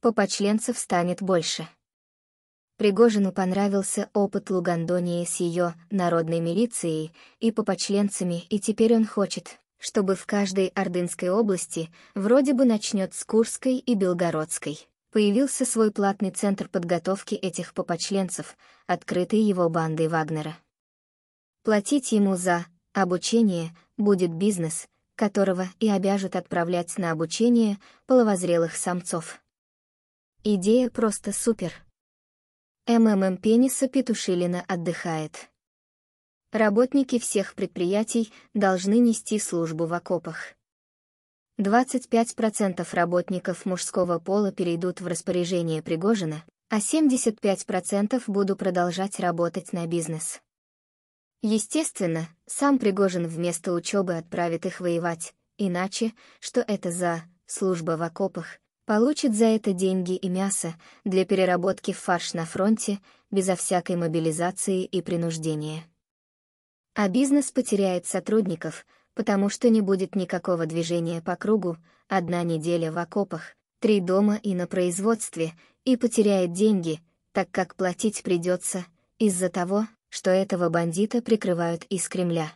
попочленцев станет больше. Пригожину понравился опыт Лугандонии с ее народной милицией и попочленцами, и теперь он хочет, чтобы в каждой Ордынской области, вроде бы начнет с Курской и Белгородской, появился свой платный центр подготовки этих попочленцев, открытый его бандой Вагнера. Платить ему за обучение будет бизнес, которого и обяжут отправлять на обучение половозрелых самцов. Идея просто супер. МММ Пениса Петушилина отдыхает. Работники всех предприятий должны нести службу в окопах. 25% работников мужского пола перейдут в распоряжение Пригожина, а 75% будут продолжать работать на бизнес. Естественно, сам Пригожин вместо учебы отправит их воевать, иначе, что это за служба в окопах, Получит за это деньги и мясо для переработки в фарш на фронте, безо всякой мобилизации и принуждения. А бизнес потеряет сотрудников, потому что не будет никакого движения по кругу, одна неделя в окопах, три дома и на производстве, и потеряет деньги, так как платить придется, из-за того, что этого бандита прикрывают из Кремля.